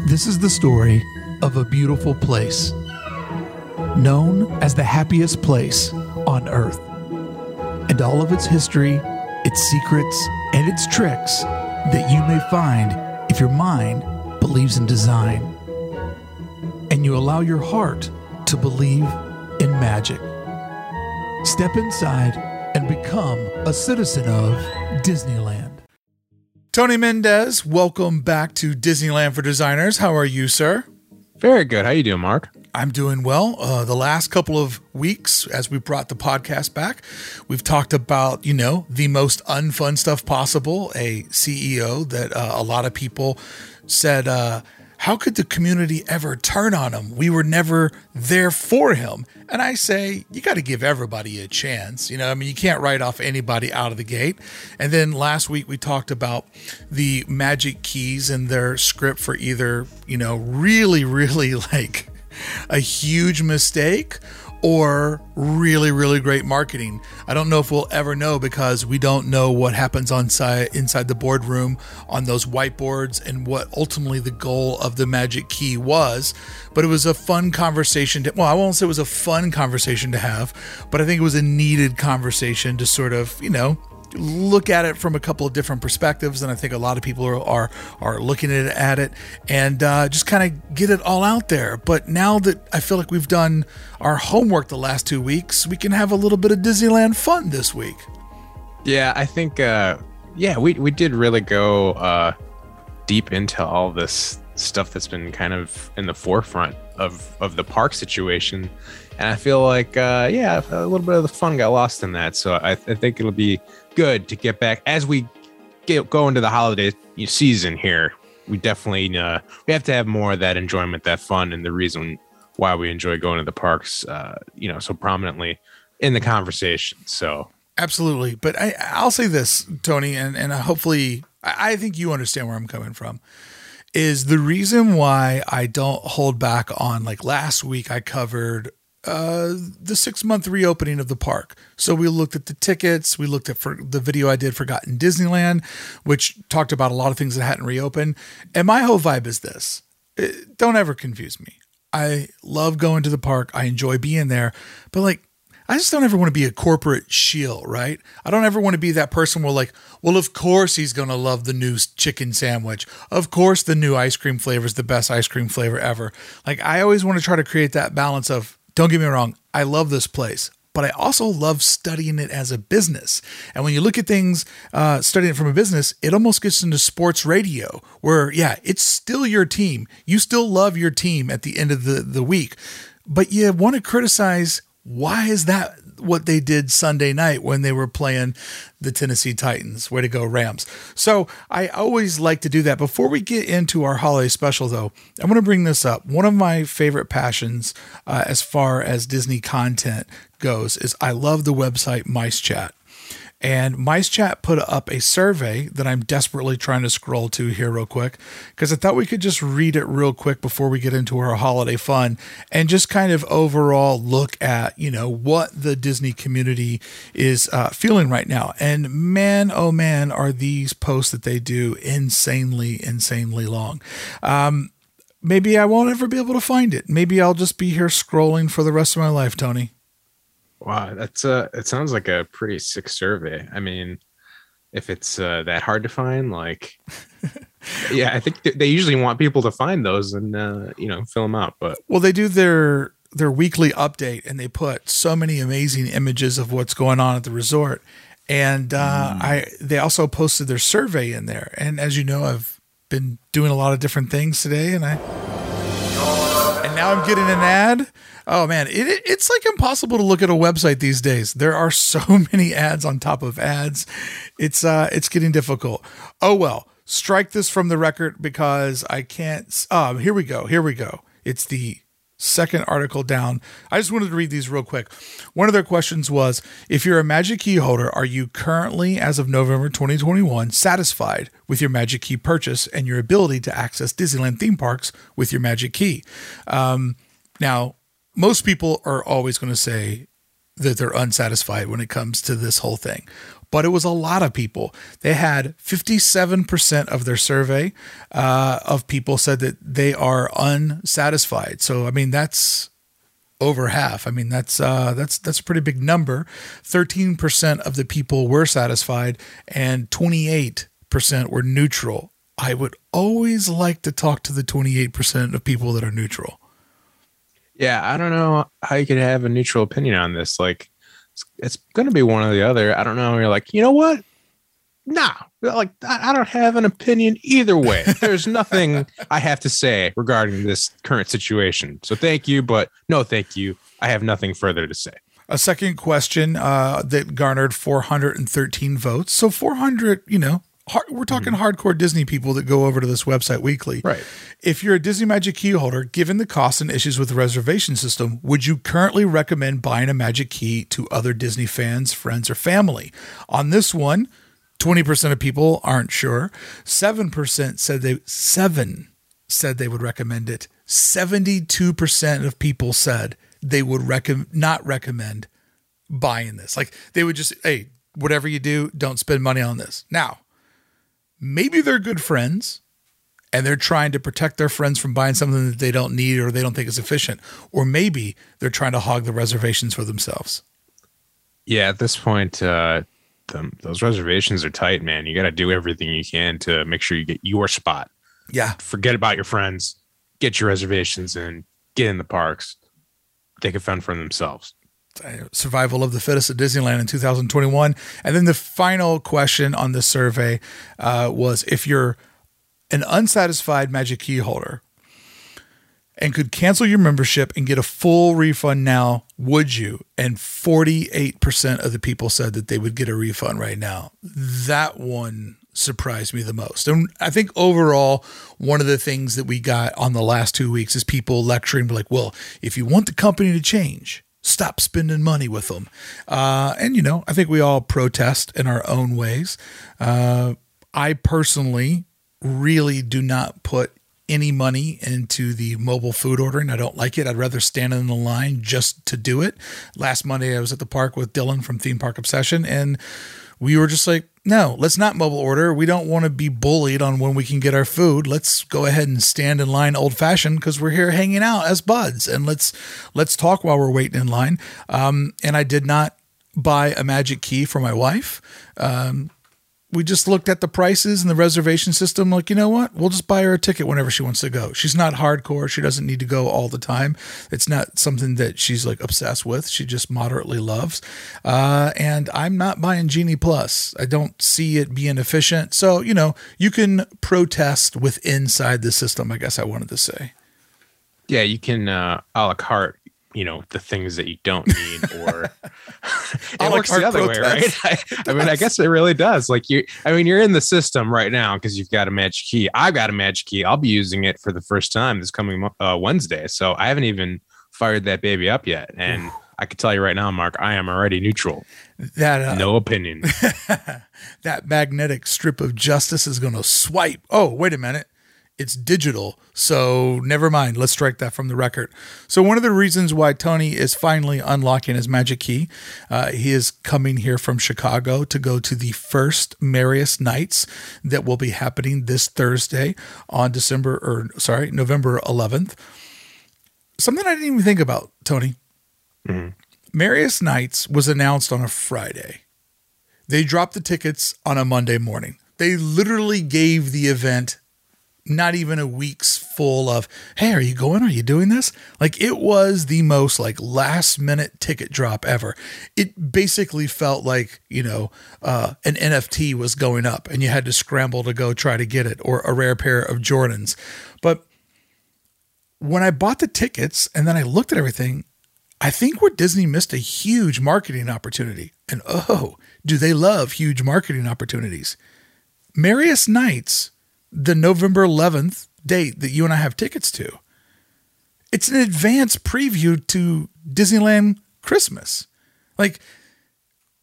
This is the story of a beautiful place known as the happiest place on earth. And all of its history, its secrets, and its tricks that you may find if your mind believes in design and you allow your heart to believe in magic. Step inside and become a citizen of Disneyland. Tony Mendez, welcome back to Disneyland for Designers. How are you, sir? Very good. How you doing, Mark? I'm doing well. Uh, the last couple of weeks, as we brought the podcast back, we've talked about, you know, the most unfun stuff possible. A CEO that uh, a lot of people said, uh, how could the community ever turn on him? We were never there for him. And I say, you got to give everybody a chance. You know, I mean, you can't write off anybody out of the gate. And then last week we talked about the magic keys and their script for either, you know, really, really like a huge mistake or really really great marketing. I don't know if we'll ever know because we don't know what happens on site inside the boardroom on those whiteboards and what ultimately the goal of the magic key was. But it was a fun conversation to well, I won't say it was a fun conversation to have, but I think it was a needed conversation to sort of, you know, look at it from a couple of different perspectives, and I think a lot of people are are, are looking at it, and uh, just kind of get it all out there. But now that I feel like we've done our homework the last two weeks, we can have a little bit of Disneyland fun this week. Yeah, I think uh, yeah, we we did really go uh, deep into all this stuff that's been kind of in the forefront of of the park situation and I feel like uh, yeah, a little bit of the fun got lost in that. So I, I think it'll be good to get back as we get, go into the holiday season here. We definitely uh, we have to have more of that enjoyment, that fun, and the reason why we enjoy going to the parks, uh, you know, so prominently in the conversation. So absolutely, but I, I'll say this, Tony, and and hopefully, I think you understand where I'm coming from. Is the reason why I don't hold back on like last week I covered uh, the six month reopening of the park. So we looked at the tickets. We looked at for the video I did Forgotten Disneyland, which talked about a lot of things that hadn't reopened. And my whole vibe is this: it, uh, don't ever confuse me. I love going to the park. I enjoy being there, but like. I just don't ever want to be a corporate shield, right? I don't ever want to be that person where, like, well, of course he's going to love the new chicken sandwich. Of course, the new ice cream flavor is the best ice cream flavor ever. Like, I always want to try to create that balance of don't get me wrong, I love this place, but I also love studying it as a business. And when you look at things, uh, studying it from a business, it almost gets into sports radio, where, yeah, it's still your team. You still love your team at the end of the, the week, but you want to criticize why is that what they did Sunday night when they were playing the Tennessee Titans. Way to go, Rams. So I always like to do that. Before we get into our holiday special, though, I want to bring this up. One of my favorite passions uh, as far as Disney content goes is I love the website MiceChat. And MiceChat put up a survey that I'm desperately trying to scroll to here, real quick, because I thought we could just read it real quick before we get into our holiday fun and just kind of overall look at, you know, what the Disney community is uh, feeling right now. And man, oh man, are these posts that they do insanely, insanely long. Um, maybe I won't ever be able to find it. Maybe I'll just be here scrolling for the rest of my life, Tony. Wow, that's uh it sounds like a pretty sick survey. I mean, if it's uh, that hard to find, like yeah, I think th- they usually want people to find those and uh, you know, fill them out, but Well, they do their their weekly update and they put so many amazing images of what's going on at the resort. And uh, mm. I they also posted their survey in there. And as you know, I've been doing a lot of different things today and I and now I'm getting an ad Oh man, it, it's like impossible to look at a website these days. There are so many ads on top of ads. It's uh it's getting difficult. Oh well, strike this from the record because I can't um here we go. Here we go. It's the second article down. I just wanted to read these real quick. One of their questions was if you're a Magic Key holder, are you currently, as of November 2021, satisfied with your Magic Key purchase and your ability to access Disneyland theme parks with your Magic Key? Um, now, most people are always going to say that they're unsatisfied when it comes to this whole thing. but it was a lot of people. They had 57% of their survey uh, of people said that they are unsatisfied. So, I mean, that's over half. I mean, that's uh, that's that's a pretty big number. 13% of the people were satisfied, and 28% were neutral. I would always like to talk to the 28% of people that are neutral. Yeah, I don't know how you could have a neutral opinion on this. Like, it's, it's going to be one or the other. I don't know. You're like, you know what? Nah, like I I don't have an opinion either way. There's nothing I have to say regarding this current situation. So thank you, but no, thank you. I have nothing further to say. A second question uh, that garnered 413 votes. So 400, you know, hard, we're talking mm-hmm. hardcore Disney people that go over to this website weekly. Right. If you're a Disney Magic Key holder, given the costs and issues with the reservation system, would you currently recommend buying a Magic Key to other Disney fans, friends, or family? On this one, 20% of people aren't sure. 7% said they 7 said they would recommend it. 72% of people said they would recommend not recommend buying this. Like they would just, hey, whatever you do, don't spend money on this. Now, maybe they're good friends and they're trying to protect their friends from buying something that they don't need or they don't think is efficient. Or maybe they're trying to hog the reservations for themselves. Yeah, at this point, uh, them, those reservations are tight, man. You got to do everything you can to make sure you get your spot. Yeah. Forget about your friends. Get your reservations and get in the parks. They can fend for themselves. Survival of the fittest at Disneyland in 2021. And then the final question on this survey uh, was if you're an unsatisfied Magic Key holder and could cancel your membership and get a full refund now, would you? And 48% of the people said that they would get a refund right now. That one surprised me the most. And I think overall, one of the things that we got on the last two weeks is people lecturing like, well, if you want the company to change, stop spending money with them. Uh, and, you know, I think we all protest in our own ways. Uh, I personally really do not put any money into the mobile food ordering. I don't like it. I'd rather stand in the line just to do it. Last Monday, I was at the park with Dylan from Theme Park Obsession, and we were just like, no, let's not mobile order. We don't want to be bullied on when we can get our food. Let's go ahead and stand in line old fashioned because we're here hanging out as buds, and let's let's talk while we're waiting in line. Um, and I did not buy a magic key for my wife. Um, we just looked at the prices and the reservation system. Like, you know what? We'll just buy her a ticket whenever she wants to go. She's not hardcore. She doesn't need to go all the time. It's not something that she's like obsessed with. She just moderately loves. Uh, and I'm not buying Genie Plus. I don't see it being efficient. So, you know, you can protest with inside the system, I guess I wanted to say. Yeah, you can uh, a la carte, you know, the things that you don't need, or it works the other way, right? I, I mean, I guess it really does. Like you, I mean, you're in the system right now because you've got a magic key. I've got a magic key. I'll be using it for the first time this coming uh, Wednesday. So I haven't even fired that baby up yet, and I can tell you right now, Mark, I am already neutral. That uh, No opinion. that magnetic strip of justice is going to swipe. Oh, wait a minute. It's digital. So never mind. Let's strike that from the record. So, one of the reasons why Tony is finally unlocking his magic key, uh, he is coming here from Chicago to go to the first Merriest Nights that will be happening this Thursday on December, or sorry, November 11th. Something I didn't even think about, Tony. Merriest Nights was announced on a Friday. They dropped the tickets on a Monday morning. They literally gave the event not even a week's full of, hey, are you going? Are you doing this? Like it was the most like last minute ticket drop ever. It basically felt like, you know, uh, an NFT was going up and you had to scramble to go try to get it or a rare pair of Jordans. But when I bought the tickets and then I looked at everything, I think where Disney missed a huge marketing opportunity. And oh, do they love huge marketing opportunities? Merriest Nights, the November 11th date that you and I have tickets to, it's an advance preview to Disneyland Christmas. Like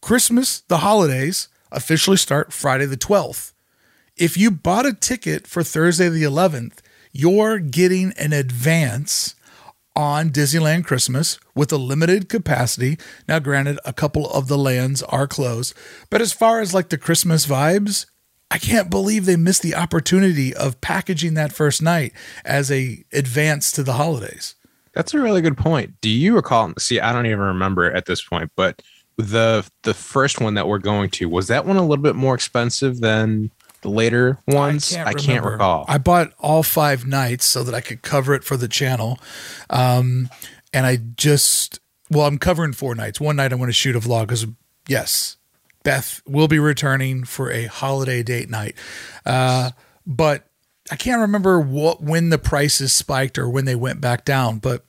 Christmas, the holidays officially start Friday the 12th. If you bought a ticket for Thursday the 11th, you're getting an advance on Disneyland Christmas with a limited capacity. Now, granted, a couple of the lands are closed, but as far as like the Christmas vibes, I can't believe they missed the opportunity of packaging that first night as a advance to the holidays. That's a really good point. Do you recall? See, I don't even remember at this point, but the the first one that we're going to was that one a little bit more expensive than the later ones? I can't, I can't recall. I bought all five nights so that I could cover it for the channel, um, and I just well, I'm covering four nights. One night I'm going to shoot a vlog because yes, Beth will be returning for a holiday date night, uh, but I can't remember what when the prices spiked or when they went back down, but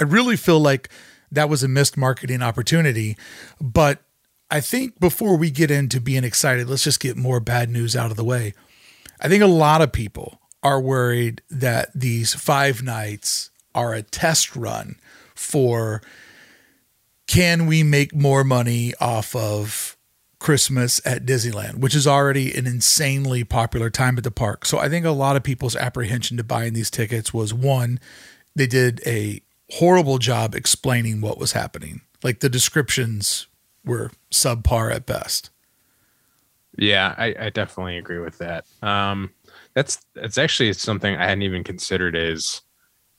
I really feel like that was a missed marketing opportunity. But I think before we get into being excited, let's just get more bad news out of the way. I think a lot of people are worried that these five nights are a test run for can we make more money off of Christmas at Disneyland, which is already an insanely popular time at the park. So I think a lot of people's apprehension to buying these tickets was one, they did a horrible job explaining what was happening. Like the descriptions were subpar at best. Yeah, I, I definitely agree with that. Um, that's that's actually something I hadn't even considered. Is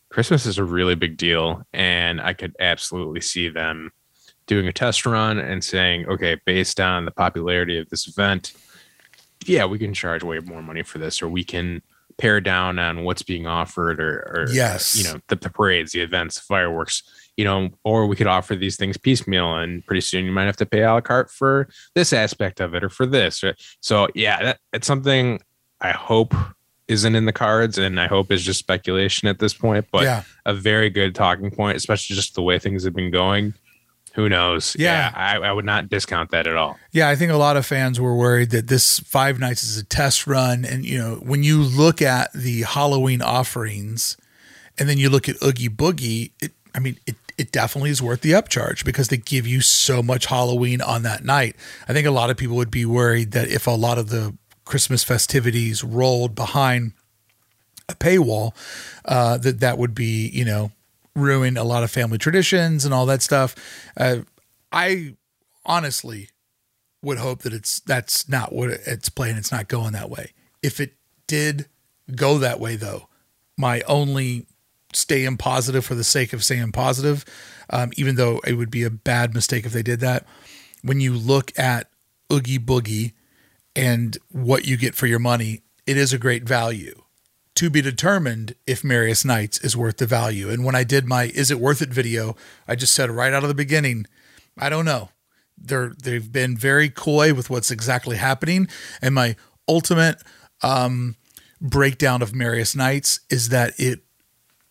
Christmas is a really big deal, and I could absolutely see them doing a test run and saying, okay, based on the popularity of this event, yeah, we can charge way more money for this, or we can pare down on what's being offered, or, or yes, you know, the, the parades, the events, fireworks, you know, or we could offer these things piecemeal, and pretty soon you might have to pay a la carte for this aspect of it or for this. So yeah, that, it's something I hope isn't in the cards and I hope is just speculation at this point, but yeah. a very good talking point, especially just the way things have been going who knows? Yeah, yeah I, I, would not discount that at all. Yeah, I think a lot of fans were worried that this five nights is a test run, and you know when you look at the Halloween offerings, and then you look at Oogie Boogie, it, I mean it. It definitely is worth the upcharge because they give you so much Halloween on that night. I think a lot of people would be worried that if a lot of the Christmas festivities rolled behind a paywall, uh, that that would be you know ruin a lot of family traditions and all that stuff. Uh, I honestly would hope that it's that's not what it's playing. It's not going that way. If it did go that way, though, my only staying positive for the sake of staying positive, um, even though it would be a bad mistake if they did that. When you look at Oogie Boogie and what you get for your money, it is a great value to be determined if Merriest Nights is worth the value. And when I did my Is It Worth It video, I just said right out of the beginning, I don't know. They're they've been very coy with what's exactly happening. And my ultimate um, breakdown of Merriest Nights is that it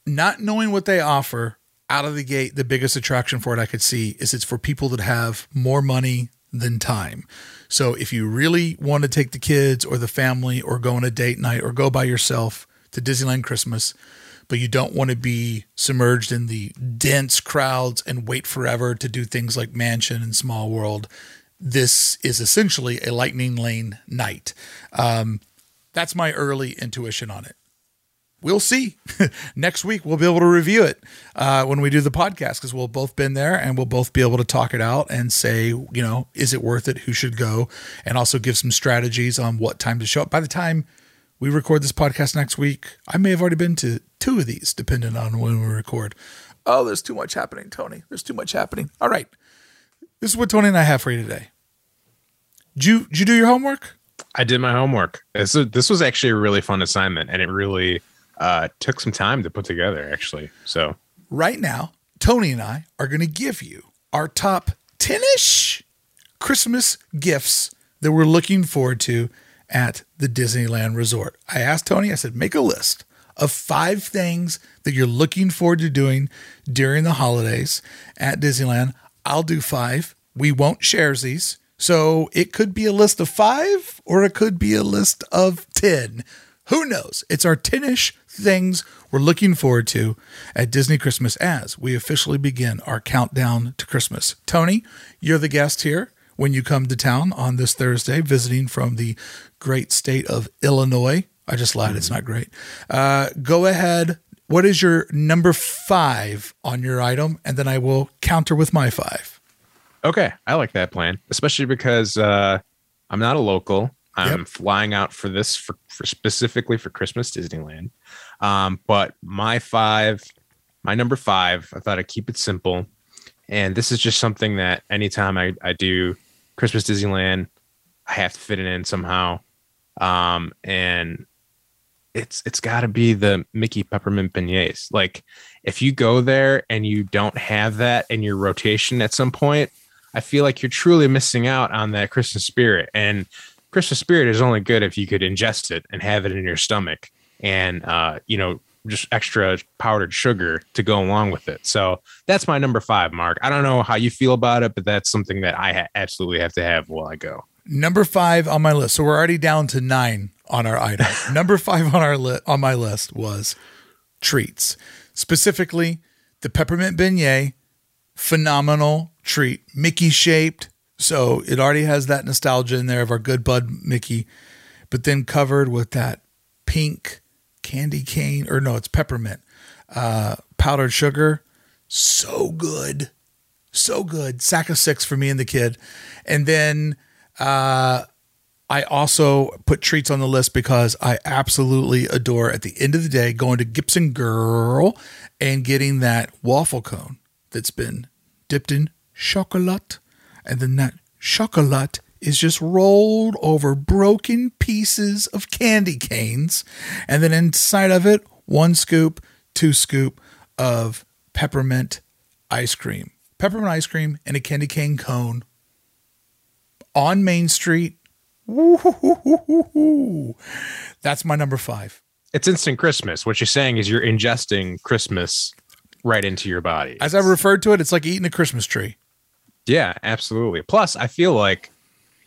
not knowing what they offer out of the gate, the biggest attraction for it I could see is it's for people that have more money than time. So if you really want to take the kids or the family or go on a date night or go by yourself, to Disneyland Christmas, but you don't want to be submerged in the dense crowds and wait forever to do things like Mansion and Small World. This is essentially a lightning lane night. Um, that's my early intuition on it. We'll see. Next week, we'll be able to review it uh, when we do the podcast because we'll both been there and we'll both be able to talk it out and say, you know, is it worth it? Who should go? And also give some strategies on what time to show up. By the time we record this podcast next week. I may have already been to two of these, depending on when we record. Oh, there's too much happening, Tony. There's too much happening. All right. This is what Tony and I have for you today. Did you, did you do your homework? I did my homework. This, this was actually a really fun assignment, and it really uh, took some time to put together, actually. So, right now, Tony and I are going to give you our top 10 ish Christmas gifts that we're looking forward to at the Disneyland Resort. I asked Tony, I said, make a list of five things that you're looking forward to doing during the holidays at Disneyland. I'll do five. We won't share these. So it could be a list of five or it could be a list of 10. Who knows? It's our 10 ish things we're looking forward to at Disney Christmas as we officially begin our countdown to Christmas. Tony, you're the guest here when you come to town on this Thursday, visiting from the great state of Illinois. I just lied. Mm-hmm. It's not great. Uh, go ahead what is your number five on your item? And then I will counter with my five. Okay, I like that plan, especially because uh, I'm not a local. I'm Yep. flying out for this for, for specifically for Christmas Disneyland. Um, but my five, my number five, I thought I'd keep it simple. And this is just something that anytime I, I do Christmas Disneyland, I have to fit it in somehow. Um, and it's it's got to be the Mickey peppermint beignets. Like if you go there and you don't have that in your rotation at some point, I feel like you're truly missing out on that Christmas spirit. And Christmas spirit is only good if you could ingest it and have it in your stomach, and uh, you know just extra powdered sugar to go along with it. So that's my number five, Mark. I don't know how you feel about it, but that's something that I ha- absolutely have to have while I go. Number five on my list. So we're already down to nine on our item. Number five on our li- on my list was treats, specifically the peppermint beignet. Phenomenal treat, Mickey shaped. So it already has that nostalgia in there of our good bud Mickey, but then covered with that pink candy cane, or no, it's peppermint, uh, powdered sugar. So good. So good. Sack of six for me and the kid. And then uh, I also put treats on the list because I absolutely adore at the end of the day going to Gibson Girl and getting that waffle cone that's been dipped in chocolate. And then that chocolate is just rolled over broken pieces of candy canes. And then inside of it, one scoop, two scoop of peppermint ice cream. Peppermint ice cream and a candy cane cone on Main Street. That's my number five. It's instant Christmas. What you're saying is you're ingesting Christmas right into your body. As I referred to it, it's like eating a Christmas tree. Yeah, absolutely. Plus, I feel like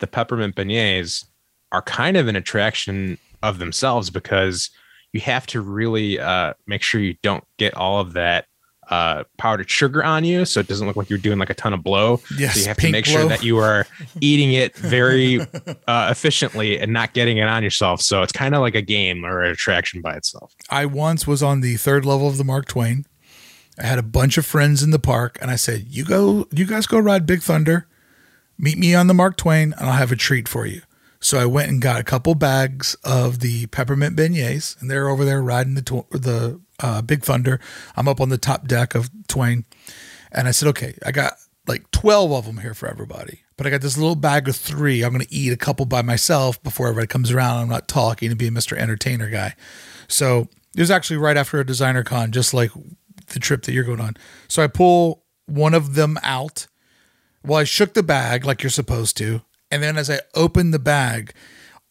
the peppermint beignets are kind of an attraction of themselves because you have to really uh, make sure you don't get all of that uh, powdered sugar on you, so it doesn't look like you're doing like a ton of blow. Yes, so you have to make blow. sure that you are eating it very uh, efficiently and not getting it on yourself. So it's kind of like a game or an attraction by itself. I once was on the third level of the Mark Twain. I had a bunch of friends in the park, and I said, "You go, you guys go ride Big Thunder. Meet me on the Mark Twain, and I'll have a treat for you." So I went and got a couple bags of the peppermint beignets, and they're over there riding the the uh, Big Thunder. I'm up on the top deck of Twain, and I said, "Okay, I got like 12 of them here for everybody." But I got this little bag of three. I'm going to eat a couple by myself before everybody comes around. I'm not talking to be a Mr. Entertainer guy. So it was actually right after a designer con, just like the trip that you're going on. So I pull one of them out. Well, I shook the bag like you're supposed to. And then as I opened the bag,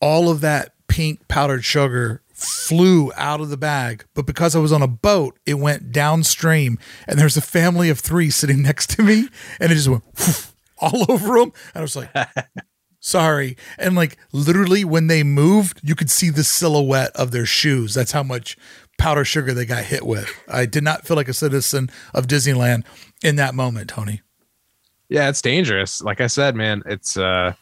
all of that pink powdered sugar flew out of the bag. But because I was on a boat, it went downstream. And there's a family of three sitting next to me. And it just went all over them. And I was like, sorry. And like literally when they moved, you could see the silhouette of their shoes. That's how much powder sugar they got hit with. I did not feel like a citizen of Disneyland in that moment, Tony. Yeah, it's dangerous. Like I said, man, it's uh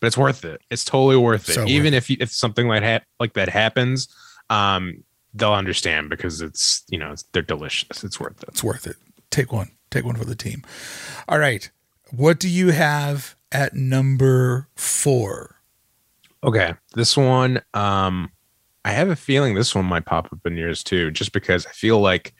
but it's worth it. It's totally worth it. So Even if you, if something like ha- like that happens, um they'll understand because it's, you know, it's, they're delicious. It's worth it. It's worth it. Take one. Take one for the team. All right. What do you have at number four? Okay. This one um I have a feeling this one might pop up in yours too just because I feel like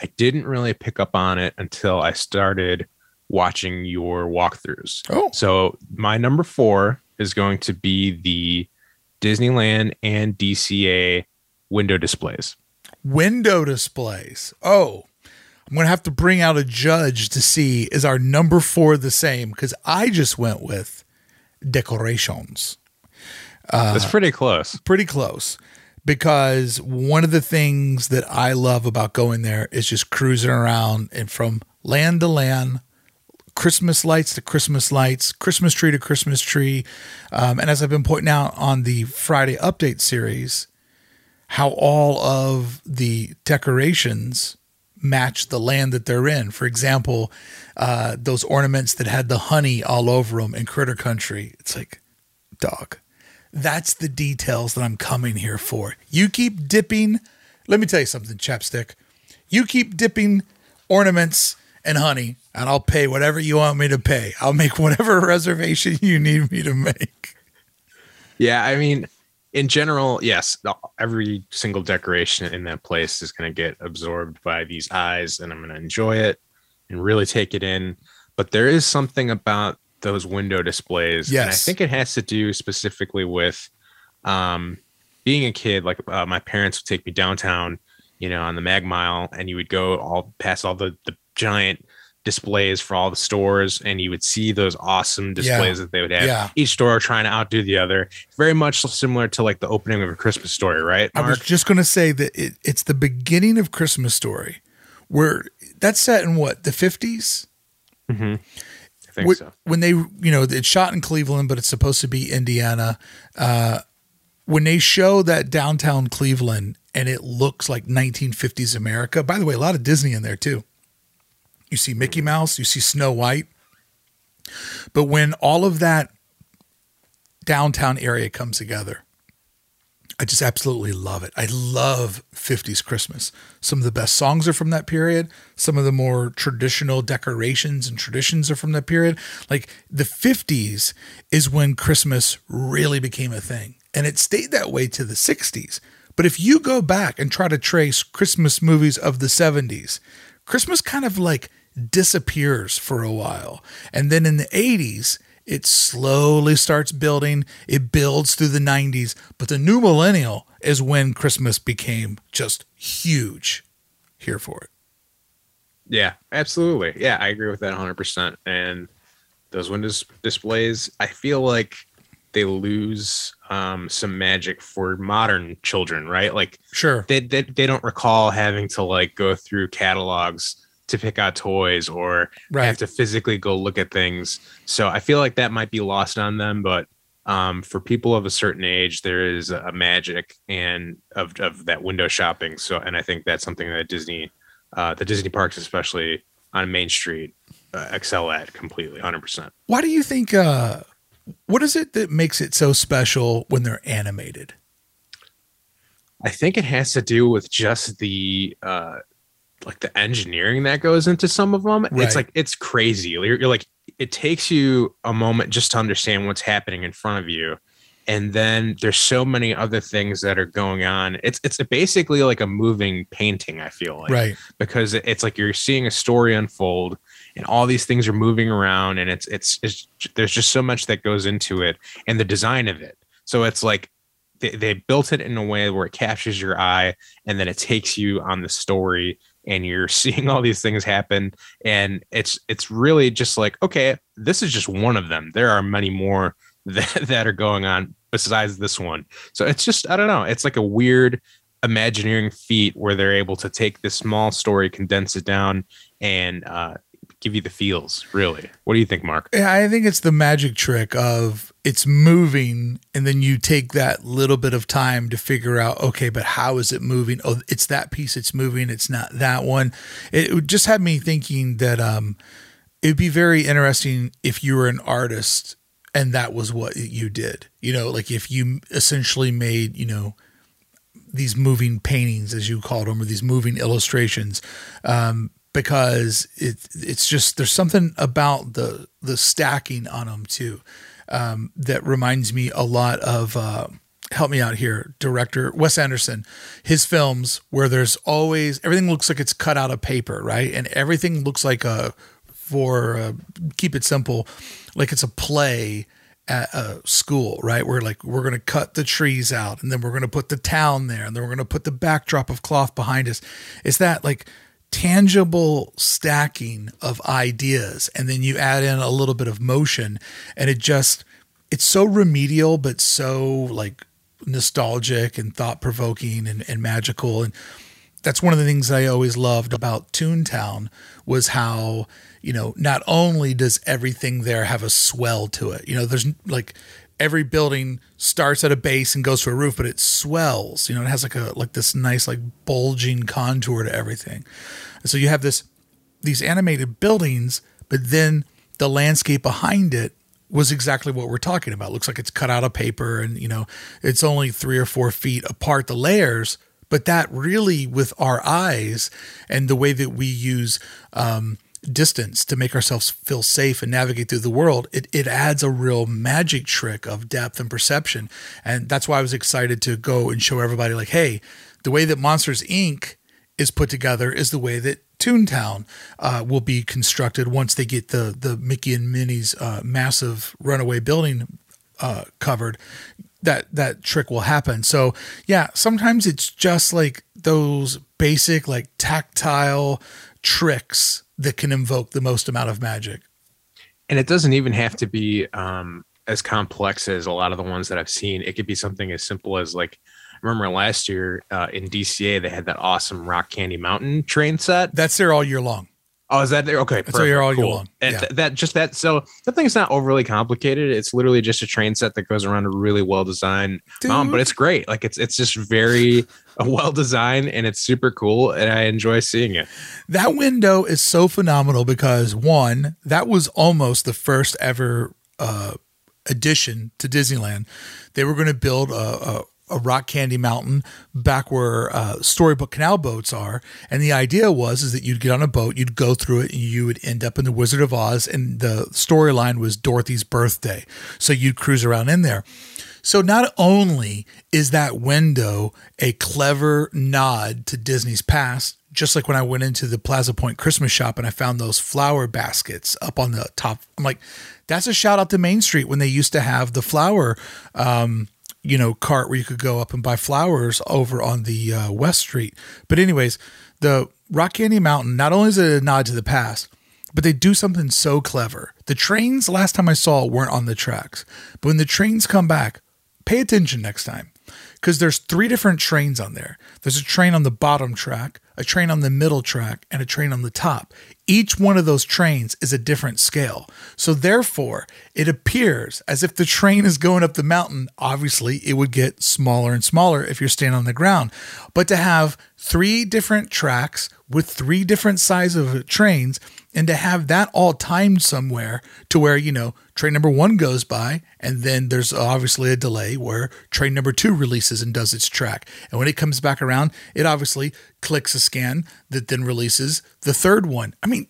I didn't really pick up on it until I started watching your walkthroughs. Oh, So my number four is going to be the Disneyland and DCA window displays. window displays. Oh, I'm going to have to bring out a judge to see is our number four the same? Because I just went with decorations. Uh, That's pretty close. pretty close because one of the things that I love about going there is just cruising around and from land to land, Christmas lights to Christmas lights, Christmas tree to Christmas tree. Um, and as I've been pointing out on the Friday update series, how all of the decorations match the land that they're in. For example, uh, those ornaments that had the honey all over them in Critter Country. It's like, dog, that's the details that I'm coming here for. You keep dipping. Let me tell you something, chapstick. You keep dipping ornaments and honey, and I'll pay whatever you want me to pay. I'll make whatever reservation you need me to make. Yeah, I mean, in general, yes, every single decoration in that place is going to get absorbed by these eyes, and I'm going to enjoy it and really take it in. But there is something about those window displays. Yes. And I think it has to do specifically with um, being a kid. Like uh, my parents would take me downtown, you know, on the Mag Mile, and you would go all past all the, the giant displays for all the stores and you would see those awesome displays Yeah. that they would have Yeah. each store trying to outdo the other very much similar to like the opening of a christmas story right I was just going to say that it, it's the beginning of Christmas Story, where that's set in what the fifties. i think Wh- so When they, you know, it's shot in Cleveland, but it's supposed to be Indiana. Uh, when they show that downtown Cleveland and it looks like 1950s America. By the way, a lot of Disney in there too. You see Mickey Mouse, you see Snow White. But when all of that downtown area comes together, I just absolutely love it. I love 50s Christmas. Some of the best songs are from that period. Some of the more traditional decorations and traditions are from that period. Like the 50s is when Christmas really became a thing. And it stayed that way to the 60s. But if you go back and try to trace Christmas movies of the 70s, Christmas kind of like disappears for a while. And then in the 80s, it slowly starts building. It builds through the 90s. But the new millennial is when Christmas became just huge. Here for it. Yeah, absolutely. Yeah, I agree with that 100%. And those windows displays, I feel like they lose um, some magic for modern children, right? Like Sure. they, they they don't recall having to like go through catalogs to pick out toys or Right. have to physically go look at things. So I feel like that might be lost on them, but um, for people of a certain age, there is a magic and of, of that window shopping. So, and I think that's something that Disney, uh, the Disney parks, especially on Main Street, uh, excel at completely, hundred percent. Why do you think, uh, what is it that makes it so special when they're animated? I think it has to do with just the uh like the engineering that goes into some of them. Right. It's like it's crazy. You're, you're like it takes you a moment just to understand what's happening in front of you. And then there's so many other things that are going on. It's it's basically like a moving painting, I feel like. right. Because it's like you're seeing a story unfold and all these things are moving around and it's it's, it's there's just so much that goes into it and the design of it. So it's like they, they built it in a way where it captures your eye and then it takes you on the story and you're seeing all these things happen. And it's it's really just like okay this is just one of them. There are many more that, that are going on besides this one. So it's just i don't know it's like a weird imagineering feat where they're able to take this small story condense it down and uh, give you the feels really what do you think mark Yeah, I think it's the magic trick of it's moving, and then you take that little bit of time to figure out, okay, but how is it moving? Oh, it's that piece it's moving, it's not that one. It just had me thinking that um, it'd be very interesting if you were an artist and that was what you did. You know, like if you essentially made, you know, these moving paintings, as you called them, or these moving illustrations, um, because it it's just there's something about the the stacking on them too um, that reminds me a lot of. Uh, help me out here, director Wes Anderson. His films where there's always everything looks like it's cut out of paper, right, and everything looks like a for uh, keep it simple, like it's a play at a school, right? Where like we're gonna cut the trees out, and then we're gonna put the town there, and then we're gonna put the backdrop of cloth behind us. It's that like tangible stacking of ideas, and then you add in a little bit of motion, and it just it's so remedial, but so like nostalgic and thought provoking and, and magical and that's one of the things I always loved about Toontown was how, you know, not only does everything there have a swell to it, you know, there's like every building starts at a base and goes to a roof, but it swells, you know, it has like a, like this nice, like bulging contour to everything. And so you have this, these animated buildings, but then the landscape behind it was exactly what we're talking about. looks like it's cut out of paper and, you know, it's only three or four feet apart, the layers, But that really, with our eyes and the way that we use um, distance to make ourselves feel safe and navigate through the world, it, it adds a real magic trick of depth and perception. And that's why I was excited to go and show everybody, like, hey, the way that Monsters Inc. is put together is the way that Toontown uh, will be constructed once they get the the Mickey and Minnie's uh, massive runaway building uh, covered. That that trick will happen. So yeah, sometimes it's just like those basic like tactile tricks that can invoke the most amount of magic. And it doesn't even have to be um, as complex as a lot of the ones that I've seen. It could be something as simple as like remember last year uh, in DCA they had that awesome Rock Candy Mountain train set. That's there all year long. Oh, is that there? Okay, That's there all year long. And Yeah. th- that just that so that thing's not overly complicated. It's literally just a train set that goes around a really well designed mountain, but it's great. Like it's it's just very well designed and it's super cool, and I enjoy seeing it. That window is so phenomenal because one, that was almost the first ever uh, addition to Disneyland. They were going to build a, a, a rock candy mountain back where uh, Storybook Canal boats are, and the idea was is that you'd get on a boat, you'd go through it, and you would end up in the Wizard of Oz, and the storyline was Dorothy's birthday, so you'd cruise around in there. So not only is that window a clever nod to Disney's past, just like when I went into the Plaza Point Christmas shop and I found those flower baskets up on the top. I'm like, that's a shout out to Main Street when they used to have the flower, um, you know, cart where you could go up and buy flowers over on the uh, West Street. But anyways, the Rock Candy Mountain not only is it a nod to the past, but they do something so clever. The trains, last time I saw weren't on the tracks. But when the trains come back, pay attention next time because there's three different trains on there. There's a train on the bottom track, a train on the middle track, and a train on the top. Each one of those trains is a different scale. So therefore, it appears as if the train is going up the mountain. Obviously, it would get smaller and smaller if you're standing on the ground. But to have three different tracks with three different size of trains and to have that all timed somewhere to where you know train number one goes by and then there's obviously a delay where train number two releases and does its track. And when it comes back around it obviously clicks a scan that then releases the third one. I mean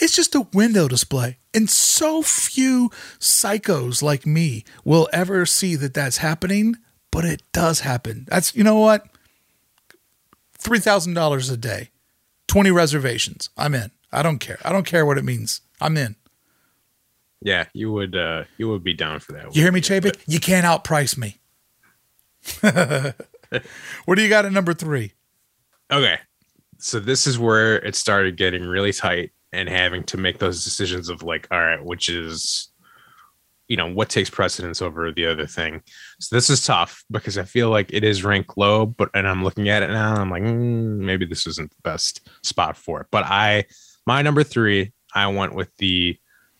it's just a window display. And so few psychos like me will ever see that that's happening but it does happen. That's you know what? $3000 a day. 20 reservations. I'm in i don't care i don't care what it means i'm in Yeah, you would uh you would be down for that. you hear me Chapek you can't outprice me what do you got at number three Okay. So this is where it started getting really tight and having to make those decisions of like, all right, which is, you know, what takes precedence over the other thing. So this is tough because I feel like it is ranked low, but and I'm looking at it now, and I'm like, mm, maybe this isn't the best spot for it. But I, my number three, I went with the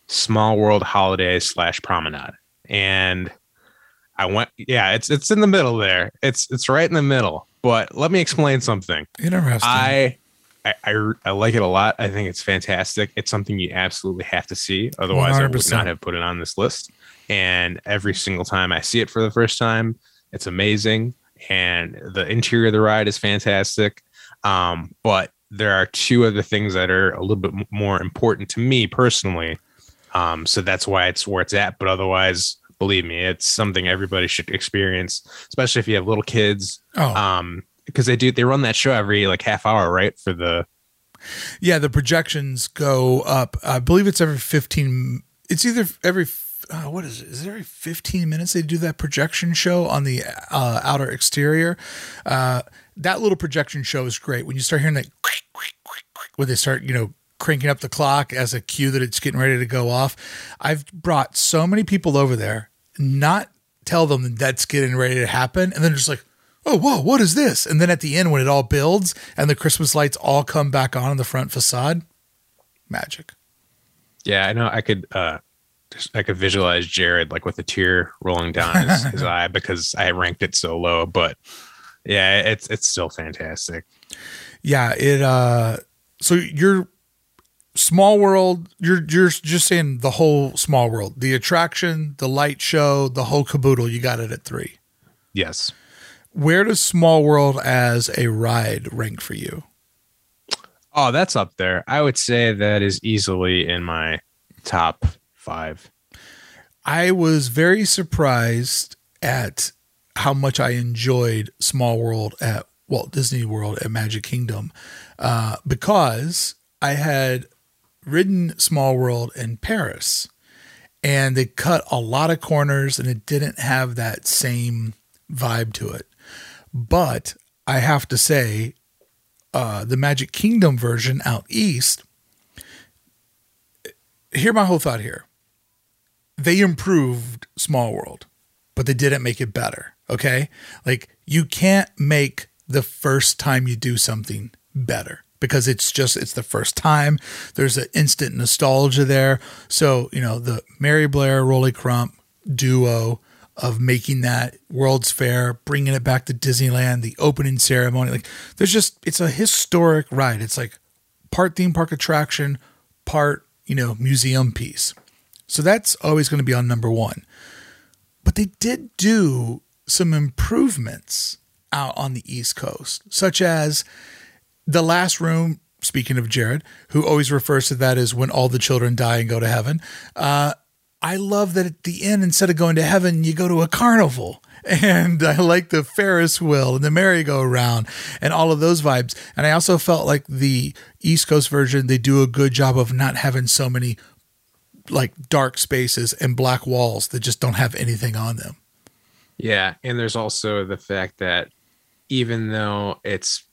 Small World Holiday slash Promenade, and I went, yeah, it's it's in the middle there. It's it's right in the middle. But let me explain something. interesting I, I I I like it a lot. I think it's fantastic. It's something you absolutely have to see. Otherwise, I would 100%. not have put it on this list. And every single time I see it for the first time, it's amazing. And the interior of the ride is fantastic. Um, but there are two other things that are a little bit more important to me personally. Um, so that's why it's where it's at. But otherwise, believe me, it's something everybody should experience, especially if you have little kids. Oh. Um because they do they run that show every like half hour right for the yeah the projections go up. I believe it's every 15 it's either every uh, what is it? Is it every 15 minutes they do that projection show on the uh, outer exterior? Uh, that little projection show is great. When you start hearing that quick, quick, quick, quick, when they start you know cranking up the clock as a cue that it's getting ready to go off i've brought so many people over there not tell them that that's getting ready to happen and then just like oh whoa what is this? And then at the end when it all builds and the christmas lights all come back on in the front facade magic. Yeah i know i could uh just, i could visualize jared like with a tear rolling down his, his eye because i ranked it so low but yeah it's it's still fantastic yeah it uh so you're small world you're you're just saying the whole small world the attraction the light show the whole caboodle you got it at three yes where does Small World as a ride rank for you? Oh, that's up there. I would say that is easily in my top five. I was very surprised at how much I enjoyed Small World at Walt Disney World at Magic Kingdom uh, because I had ridden Small World in Paris and they cut a lot of corners and it didn't have that same vibe to it. But I have to say, uh, the Magic Kingdom version out east, hear my whole thought here. They improved Small World, but they didn't make it better. Okay. Like you can't make the first time you do something better because it's just it's the first time. There's an instant nostalgia there. So you know the Mary Blair Rolly Crump duo of making that World's Fair, bringing it back to Disneyland, the opening ceremony. Like there's just it's a historic ride. It's like part theme park attraction, part you know museum piece. So that's always going to be on number one. But they did do some improvements out on the East Coast, such as the last room, speaking of Jared, who always refers to that as when all the children die and go to heaven. Uh, I love that at the end, instead of going to heaven, you go to a carnival. And I like the Ferris wheel and the merry-go-round and all of those vibes. And I also felt like the East Coast version, they do a good job of not having so many like dark spaces and black walls that just don't have anything on them. Yeah. And there's also the fact that even though it's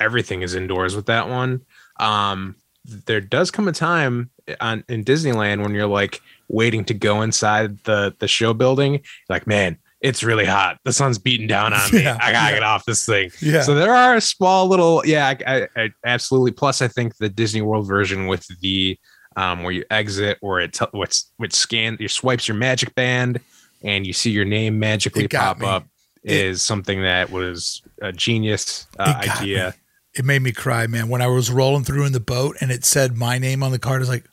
everything is indoors with that one. Um, there does come a time on in Disneyland when you're like waiting to go inside the the show building, like man, it's really hot. The sun's beating down on me. Yeah, I gotta yeah. get off this thing. Yeah. So there are a small little, yeah, I, I, I, absolutely. Plus, I think the Disney World version with the um, where you exit, or it t- what's which scan, you swipes your magic band, and you see your name magically pop me. up, it, is something that was a genius uh, idea. Me it made me cry, man. When I was rolling through in the boat and it said my name on the card, I was like,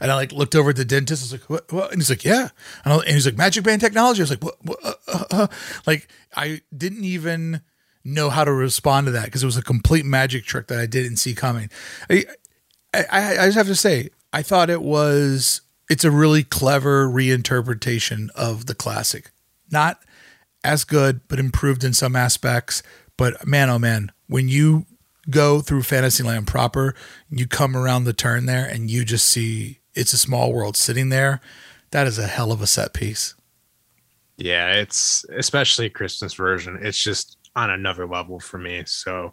and I like looked over at the dentist. I was like, what? what? And he's like, yeah. And, I, and, he's like, Magic Band technology. I was like, what? what uh, uh, uh. Like, I didn't even know how to respond to that because it was a complete magic trick that I didn't see coming. I, I, I just have to say, I thought it was, it's a really clever reinterpretation of the classic. Not as good, but improved in some aspects. But man, oh man, when you go through Fantasyland proper, you come around the turn there and you just see it's a small world sitting there. That is a hell of a set piece. Yeah, it's especially Christmas version. It's just on another level for me. So,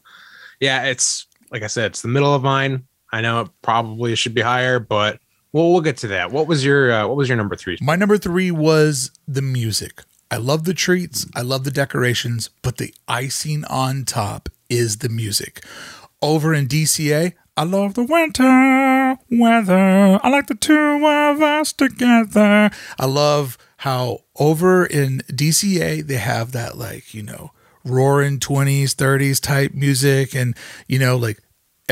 yeah, it's like I said, it's the middle of mine. I know it probably should be higher, but well, we'll get to that. What was your uh, what was your number three? My number three was the music. I love the treats, I love the decorations, but the icing on top is the music. Over in DCA, I love the winter weather. I like the two of us together. I love how over in DCA they have that like, you know, roaring 20s, 30s type music and you know like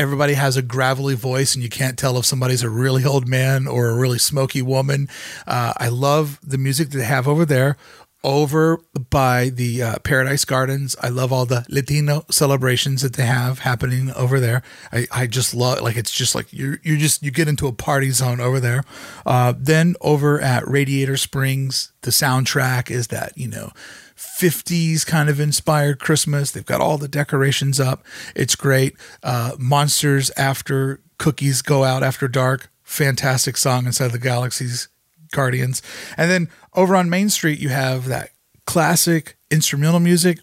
everybody has a gravelly voice and you can't tell if somebody's a really old man or a really smoky woman. Uh, I love the music that they have over there over by the uh, Paradise Gardens. I love all the Latino celebrations that they have happening over there. I, I just love like it's just like you you just you get into a party zone over there. Uh, then over at Radiator Springs, the soundtrack is that you know. 50s kind of inspired Christmas. They've got all the decorations up. It's great. Uh, Monsters After Cookies Go Out After Dark. Fantastic song inside the Galaxy's Guardians. And then over on Main Street, you have that classic instrumental music.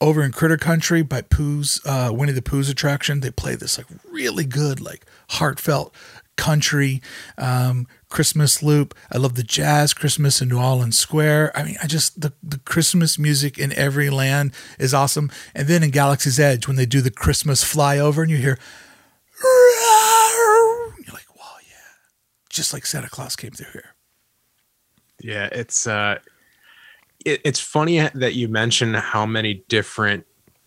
Over in Critter Country by Pooh's uh, Winnie the Pooh's attraction, they play this like really good, like heartfelt country um, Christmas loop. I love the jazz Christmas in New Orleans Square. I mean, I just the the Christmas music in every land is awesome. And then in Galaxy's Edge, when they do the Christmas flyover, and you hear, you're like, wow, yeah, just like Santa Claus came through here. Yeah, it's uh, it, it's funny that you mention how many different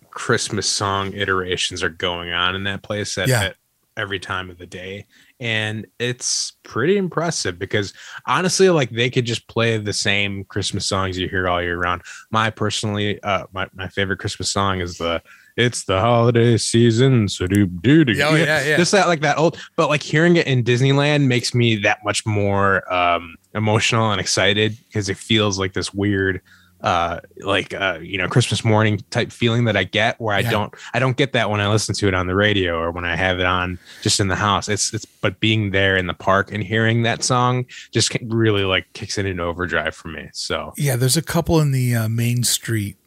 Christmas song iterations are going on in that place. At, yeah. At, every time of the day and it's pretty impressive because honestly like they could just play the same christmas songs you hear all year round my personally uh my, my favorite christmas song is the it's the holiday season so do do do Oh, yeah, yeah. just that like that old but like hearing it in disneyland makes me that much more um emotional and excited because it feels like this weird uh like uh you know christmas morning type feeling that i get where i Yeah. don't i don't get that when i listen to it on the radio or when i have it on just in the house it's it's but being there in the park and hearing that song just really like kicks it into overdrive for me so Yeah, there's a couple in the uh, Main Street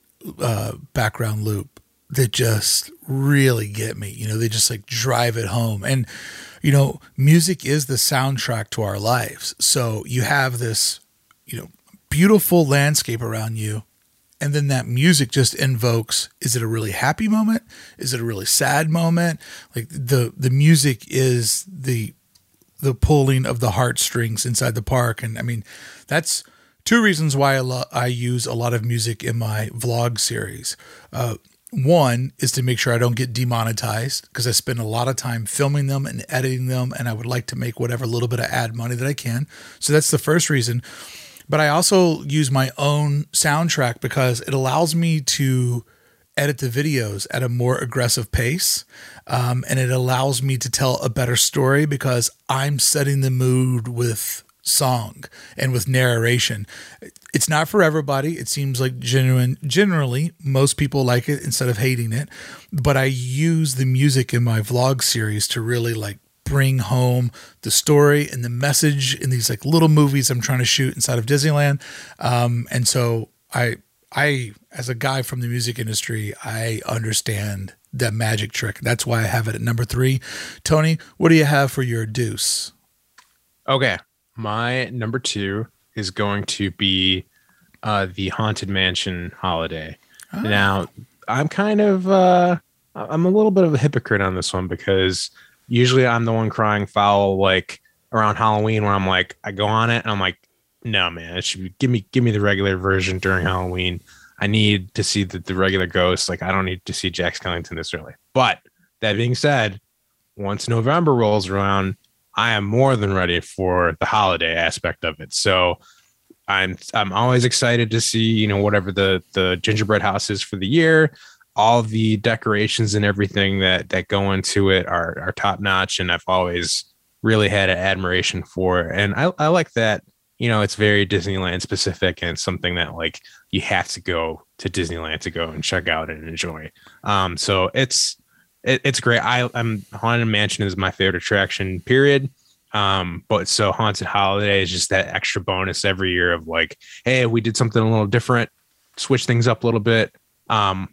uh, background loop that just really get me. You know, they just like drive it home. And, you know, music is the soundtrack to our lives. So you have this, you know, beautiful landscape around you. And then that music just invokes is it a really happy moment? Is it a really sad moment? Like the the music is the the pulling of the heartstrings inside the park. And I mean, that's two reasons why I, lo- I use a lot of music in my vlog series. Uh, one is to make sure I don't get demonetized because I spend a lot of time filming them and editing them, and I would like to make whatever little bit of ad money that I can. So that's the first reason. But I also use my own soundtrack because it allows me to edit the videos at a more aggressive pace. Um, and it allows me to tell a better story because I'm setting the mood with song and with narration. It's not for everybody. It seems like genuine generally most people like it instead of hating it. But I use the music in my vlog series to really like bring home the story and the message in these like little movies I'm trying to shoot inside of Disneyland. Um, and so I I as a guy from the music industry, I understand that magic trick. That's why I have it at number three. Tony, what do you have for your deuce? okay my number two is going to be uh the haunted mansion holiday Now, I'm kind of uh I'm a little bit of a hypocrite on this one because usually I'm the one crying foul like around Halloween where I'm like I go on it and I'm like no man it should be give me give me the regular version during Halloween. I need to see the, the regular ghost like I don't need to see Jack Skellington this early. But that being said, once November rolls around, I am more than ready for the holiday aspect of it. So I'm I'm always excited to see you know whatever the the gingerbread house is for the year. All the decorations and everything that that go into it are are top notch, and I've always really had an admiration for. And I I like that you know it's very Disneyland specific and something that like you have to go to Disneyland to go and check out and enjoy. Um, so it's it, it's great. I I'm Haunted Mansion is my favorite attraction. Period. Um, but so Haunted Holiday is just that extra bonus every year of like, hey, we did something a little different, switch things up a little bit. Um,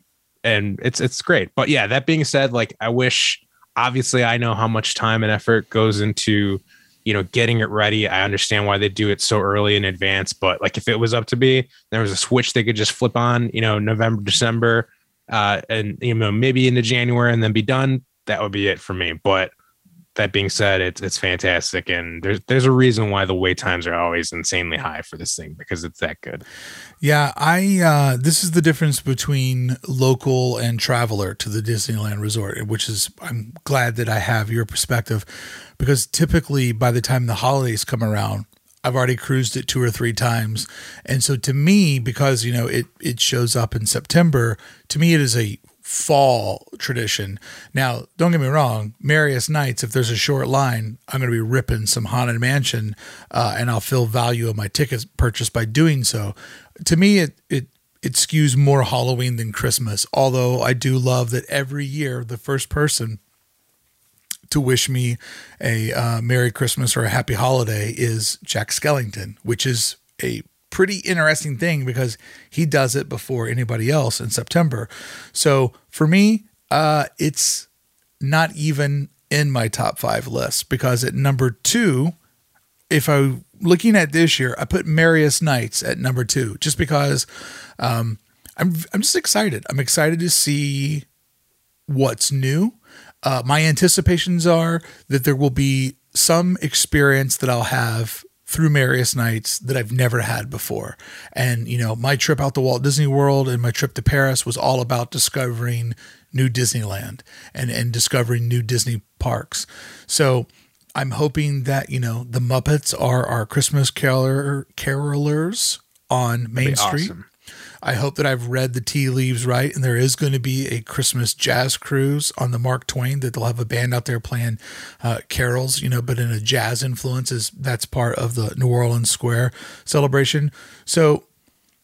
and it's it's great. But yeah, that being said, like I wish obviously I know how much time and effort goes into you know getting it ready. I understand why they do it so early in advance, but like if it was up to me, there was a switch they could just flip on, you know, November, December, uh, and you know, maybe into January and then be done. That would be it for me. But that being said, it's it's fantastic, and there's there's a reason why the wait times are always insanely high for this thing because it's that good. Yeah, I uh, this is the difference between local and traveler to the Disneyland resort, which is I'm glad that I have your perspective because typically by the time the holidays come around, I've already cruised it two or three times. And so to me, because you know it it shows up in September, to me it is a fall tradition. Now, don't get me wrong, Merriest Nights, if there's a short line, I'm going to be ripping some Haunted Mansion uh, and I'll feel value of my tickets purchased by doing so. To me, it, it, it skews more Halloween than Christmas, although I do love that every year the first person to wish me a uh, Merry Christmas or a Happy Holiday is Jack Skellington, which is a pretty interesting thing because he does it before anybody else in September. So for me, uh, it's not even in my top five list because at number two, if I looking at this year, I put Merriest Nights at number two just because um, I'm I'm just excited. I'm excited to see what's new. Uh, my anticipations are that there will be some experience that I'll have through Merriest Nights that I've never had before. And, you know, my trip out to Walt Disney World and my trip to Paris was all about discovering new Disneyland and and discovering new Disney parks. So I'm hoping that you know the Muppets are our Christmas caroler, carolers on Main Street. Awesome. I hope that I've read the tea leaves right, and there is going to be a Christmas jazz cruise on the Mark Twain that they'll have a band out there playing uh, carols, you know, but in a jazz influence. Is that's part of the New Orleans Square celebration. So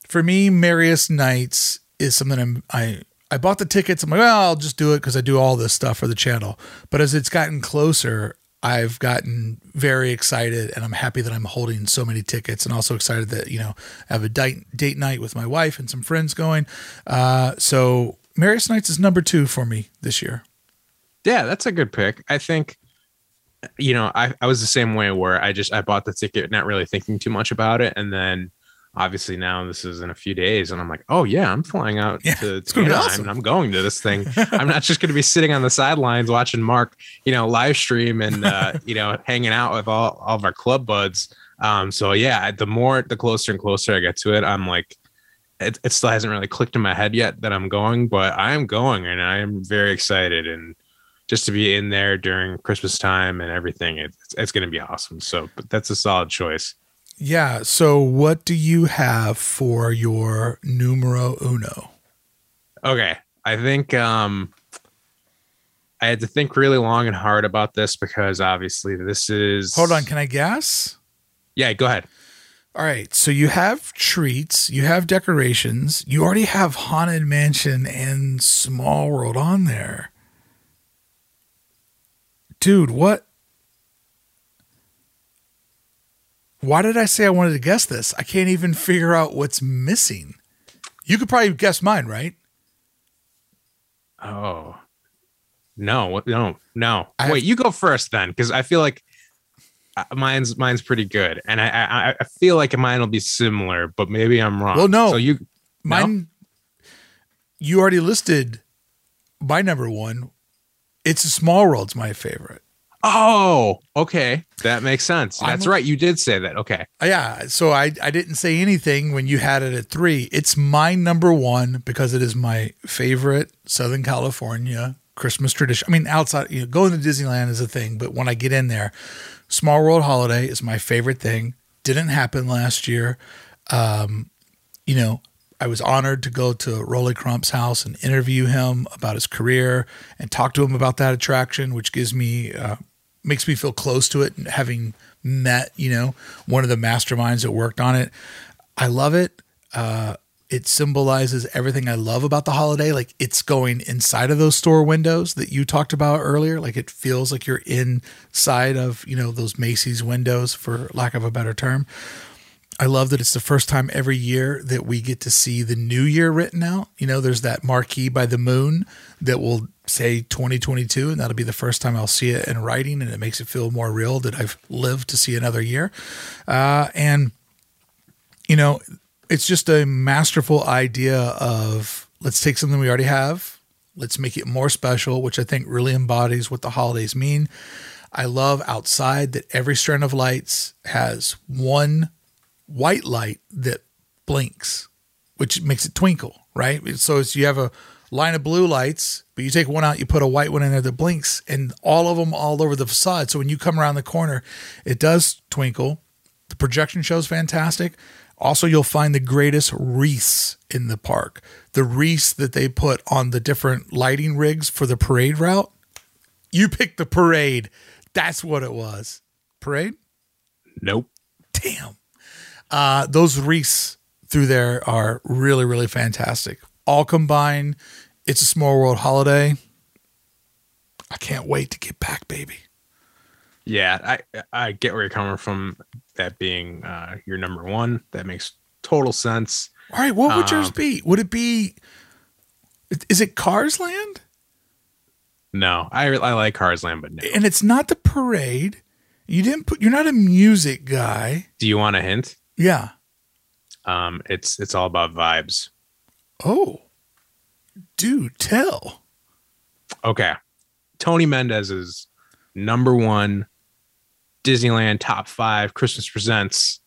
for me, Merriest Nights is something I'm, I I bought the tickets. I'm like, well, I'll just do it because I do all this stuff for the channel. But as it's gotten closer, I've gotten very excited and I'm happy that I'm holding so many tickets and also excited that, you know, I have a date, date night with my wife and some friends going. Uh, so Merriest Nights is number two for me this year. Yeah, that's a good pick. I think, you know, I, I was the same way where I just I bought the ticket, not really thinking too much about it, and then obviously now this is in a few days, and I'm like, oh yeah, I'm flying out Yeah, to gonna Anaheim, awesome. and I'm going to this thing. I'm not just going to be sitting on the sidelines watching Mark, you know, live stream and uh, you know, hanging out with all, all of our club buds. Um, so yeah, the more the closer and closer I get to it, I'm like, it, it still hasn't really clicked in my head yet that I'm going, but I am going and I am very excited and just to be in there during Christmas time and everything, it's it's going to be awesome. So, but that's a solid choice. Yeah. So what do you have for your numero uno? Okay, I think um, I had to think really long and hard about this because obviously this is. Hold on. Can I guess? Yeah, go ahead. All right. So you have treats, you have decorations, you already have Haunted Mansion and Small World on there. Dude, what? Why did I say I wanted to guess this? I can't even figure out what's missing. You could probably guess mine, right? Oh no, no, no. I have- Wait, you go first then, because I feel like uh, mine's mine's pretty good, and I, I I feel like mine will be similar, but maybe I'm wrong. Well, no. So you No? Mine, you already listed my number one. It's a Small World's my favorite. Oh, okay. That makes sense. I'm- That's right. You did say that. Okay. Yeah, so I I didn't say anything when you had it at three. It's my number one because it is my favorite Southern California Christmas tradition. I mean, outside you know, going to Disneyland is a thing, but when I get in there, Small World Holiday is my favorite thing. Didn't happen last year. Um, you know, I was honored to go to Rolly Crump's house and interview him about his career and talk to him about that attraction, which gives me uh, makes me feel close to it having met you know one of the masterminds that worked on it. I love it. Uh, it symbolizes everything I love about the holiday. Like it's going inside of those store windows that you talked about earlier. Like it feels like you're inside of, you know, those Macy's windows for lack of a better term. I love that it's the first time every year that we get to see the new year written out. You know, there's that marquee by the moon that will say 2022, and that'll be the first time I'll see it in writing, and it makes it feel more real that I've lived to see another year. Uh, and, you know, it's just a masterful idea of let's take something we already have, let's make it more special, which I think really embodies what the holidays mean. I love outside that every strand of lights has one white light that blinks, which makes it twinkle, right? So it's, you have a line of blue lights, but you take one out, you put a white one in there that blinks, and all of them all over the facade. So when you come around the corner, it does twinkle. The projection show's fantastic. Also, you'll find the greatest wreaths in the park. The wreaths that they put on the different lighting rigs for the parade route. You picked the parade. That's what it was. Parade? Nope. Damn. Uh, those wreaths through there are really, really fantastic. All combined, it's a small world holiday. I can't wait to get back, baby. Yeah, I I get where you're coming from. That being uh, your number one, that makes total sense. All right, what would yours Um, be? Would it be? Is it Cars Land? No, I I like Cars Land, but no. And it's not the parade. You didn't put. You're not a music guy. Do you want a hint? Yeah. Um, it's it's all about vibes. Oh, dude, tell. Okay, Tony Mendez's number one Disneyland top five Christmas presents.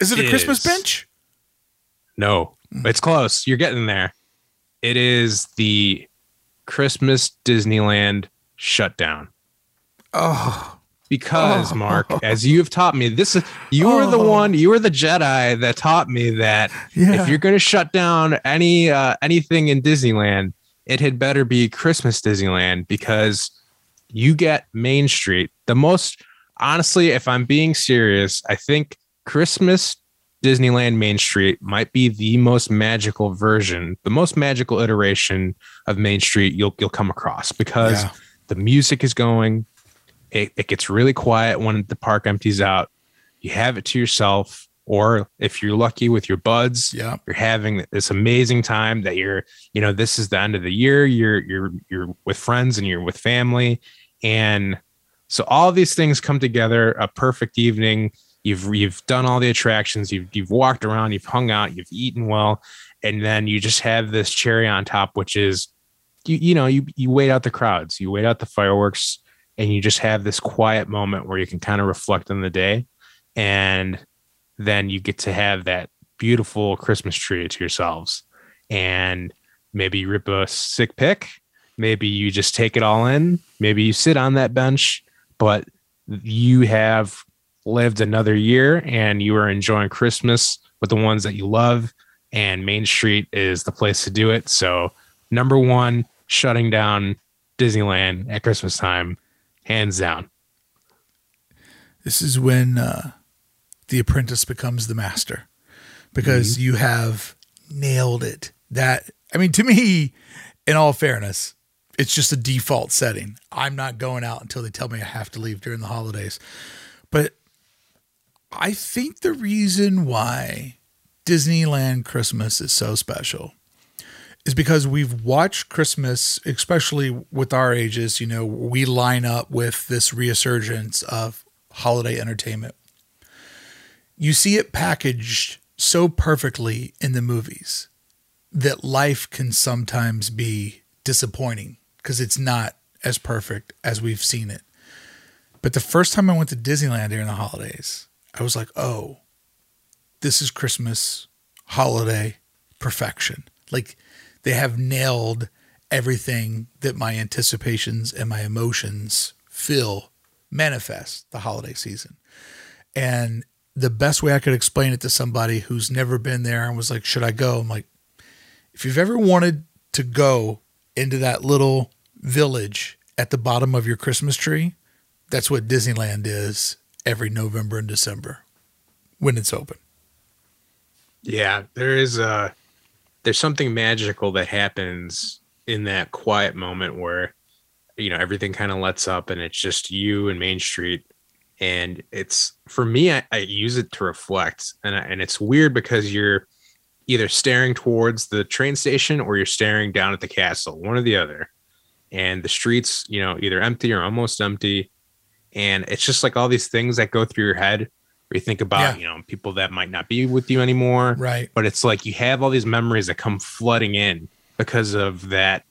Is it a Is. Christmas bench? No, Hmm. it's close. You're getting there. It is the Christmas Disneyland shutdown. Oh, Because Oh. Mark, as you have taught me, this is you were the Oh. one, you were the Jedi that taught me that yeah. if you're going to shut down any uh, anything in Disneyland, it had better be Christmas Disneyland because you get Main Street. The most honestly, if I'm being serious, I think Christmas Disneyland Main Street might be the most magical version, the most magical iteration of Main Street you'll you'll come across because Yeah. the music is going. It, it gets really quiet when the park empties out. You have it to yourself, or if you're lucky with your buds, yeah. you're having this amazing time that you're you know this is the end of the year you're you're you're with friends and you're with family. And so all these things come together a perfect evening. You've you've done all the attractions. You've you've walked around you've hung out you've eaten well. And then you just have this cherry on top which is you you know you you wait out the crowds you wait out the fireworks and you just have this quiet moment where you can kind of reflect on the day and then you get to have that beautiful Christmas tree to yourselves. And maybe you rip a sick pick Maybe you just take it all in. Maybe you sit on that bench, but you have lived another year and you are enjoying Christmas with the ones that you love. And Main Street is the place to do it. So, number one, shutting down Disneyland at Christmas time, hands down. This is when uh, the apprentice becomes the master because you have nailed it. That, I mean, to me, in all fairness, it's just a default setting. I'm not going out until they tell me I have to leave during the holidays. But I think the reason why Disneyland Christmas is so special is because we've watched Christmas, especially with our ages, you know, we line up with this resurgence of holiday entertainment. You see it packaged so perfectly in the movies that life can sometimes be disappointing because it's not as perfect as we've seen it. But the first time I went to Disneyland during the holidays, I was like, oh, this is Christmas holiday perfection. Like they have nailed everything that my anticipations and my emotions feel manifest the holiday season. And the best way I could explain it to somebody who's never been there and was like, should I go? I'm like, if you've ever wanted to go into that little village at the bottom of your Christmas tree, that's what Disneyland is every November and December when it's open. Yeah, there is a there's something magical that happens in that quiet moment where you know everything kind of lets up and it's just you and Main Street. And it's for me I, I use it to reflect. And I, and it's weird because you're either staring towards the train station or you're staring down at the castle one or the other. And the streets you know either empty or almost empty. And it's just like all these things that go through your head where you think about Yeah. you know people that might not be with you anymore Right. but it's like you have all these memories that come flooding in because of that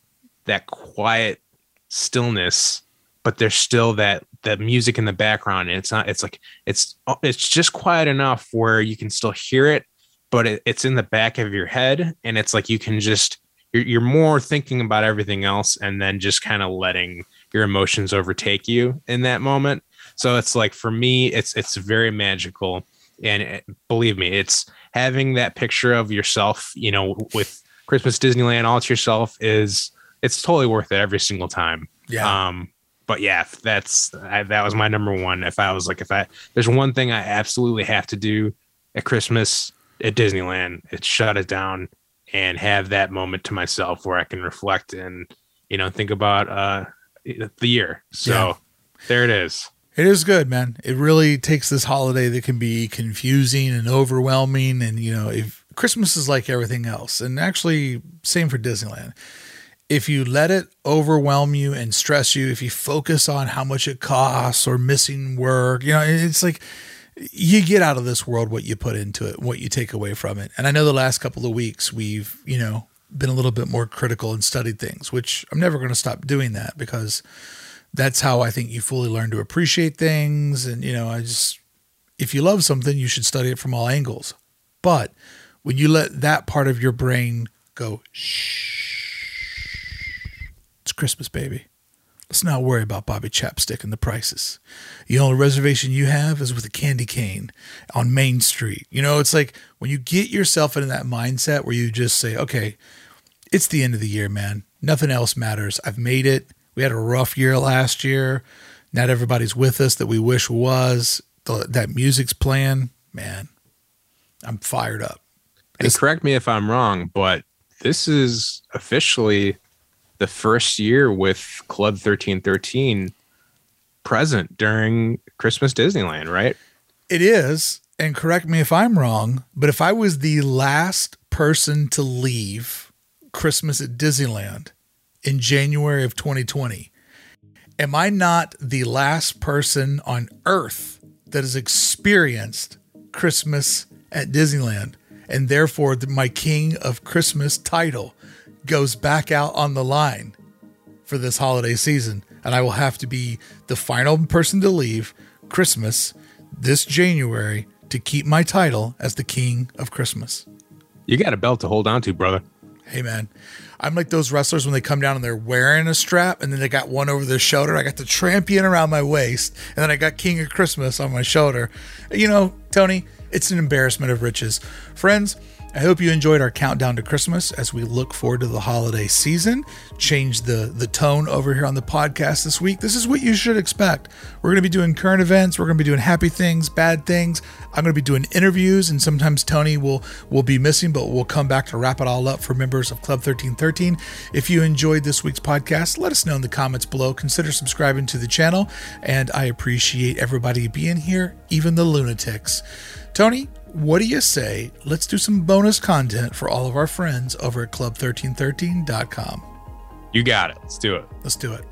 that quiet stillness but there's still that that music in the background and it's not it's like it's it's just quiet enough where you can still hear it but it, it's in the back of your head and it's like you can just you're, you're more thinking about everything else and then just kind of letting your emotions overtake you in that moment so it's like for me it's it's very magical. And it, believe me it's having that picture of yourself you know with christmas disneyland all to yourself is it's totally worth it every single time. Yeah. um but yeah that's I, that was my number one. If i was like if i there's one thing i absolutely have to do at christmas at disneyland it's shut it down and have that moment to myself where i can reflect and you know think about uh the year. So Yeah. there it is It is good, man. It really takes this holiday that can be confusing and overwhelming. And, you know, if Christmas is like everything else, and actually, same for Disneyland. If you let it overwhelm you and stress you, if you focus on how much it costs or missing work, you know, it's like you get out of this world what you put into it, what you take away from it. And I know the last couple of weeks we've, you know, been a little bit more critical and studied things, which I'm never going to stop doing that because that's how I think you fully learn to appreciate things. And, you know, I just, if you love something, you should study it from all angles. But when you let that part of your brain go, shh, it's Christmas, baby. Let's not worry about Bobby Chapstick and the prices. The only reservation you have is with a candy cane on Main Street. You know, it's like when you get yourself into that mindset where you just say, okay, it's the end of the year, man. Nothing else matters. I've made it. We had a rough year last year. Not everybody's with us that we wish was. The, that music's playing. Man, I'm fired up. And correct me if I'm wrong, but this is officially the first year with Club 1313 present during Christmas Disneyland, right? It is. And correct me if I'm wrong, but if I was the last person to leave Christmas at Disneyland in January of 2020, am I not the last person on earth that has experienced Christmas at Disneyland? And therefore, my King of Christmas title goes back out on the line for this holiday season. And I will have to be the final person to leave Christmas this January to keep my title as the King of Christmas. You got a belt to hold on to, brother. Hey, man. I'm like those wrestlers when they come down and they're wearing a strap and then they got one over their shoulder. I got the champion around my waist and then I got King of Christmas on my shoulder. You know, Tony, it's an embarrassment of riches. Friends, I hope you enjoyed our countdown to Christmas as we look forward to the holiday season. Change the the tone over here on the podcast this week. This is what you should expect. We're going to be doing current events. We're going to be doing happy things, bad things. I'm going to be doing interviews, and sometimes Tony will will be missing, but we'll come back to wrap it all up for members of Club 1313. If you enjoyed this week's podcast, let us know in the comments below. Consider subscribing to the channel, and I appreciate everybody being here, even the lunatics. Tony, what do you say? Let's do some bonus content for all of our friends over at club1313.com. You got it. Let's do it. Let's do it.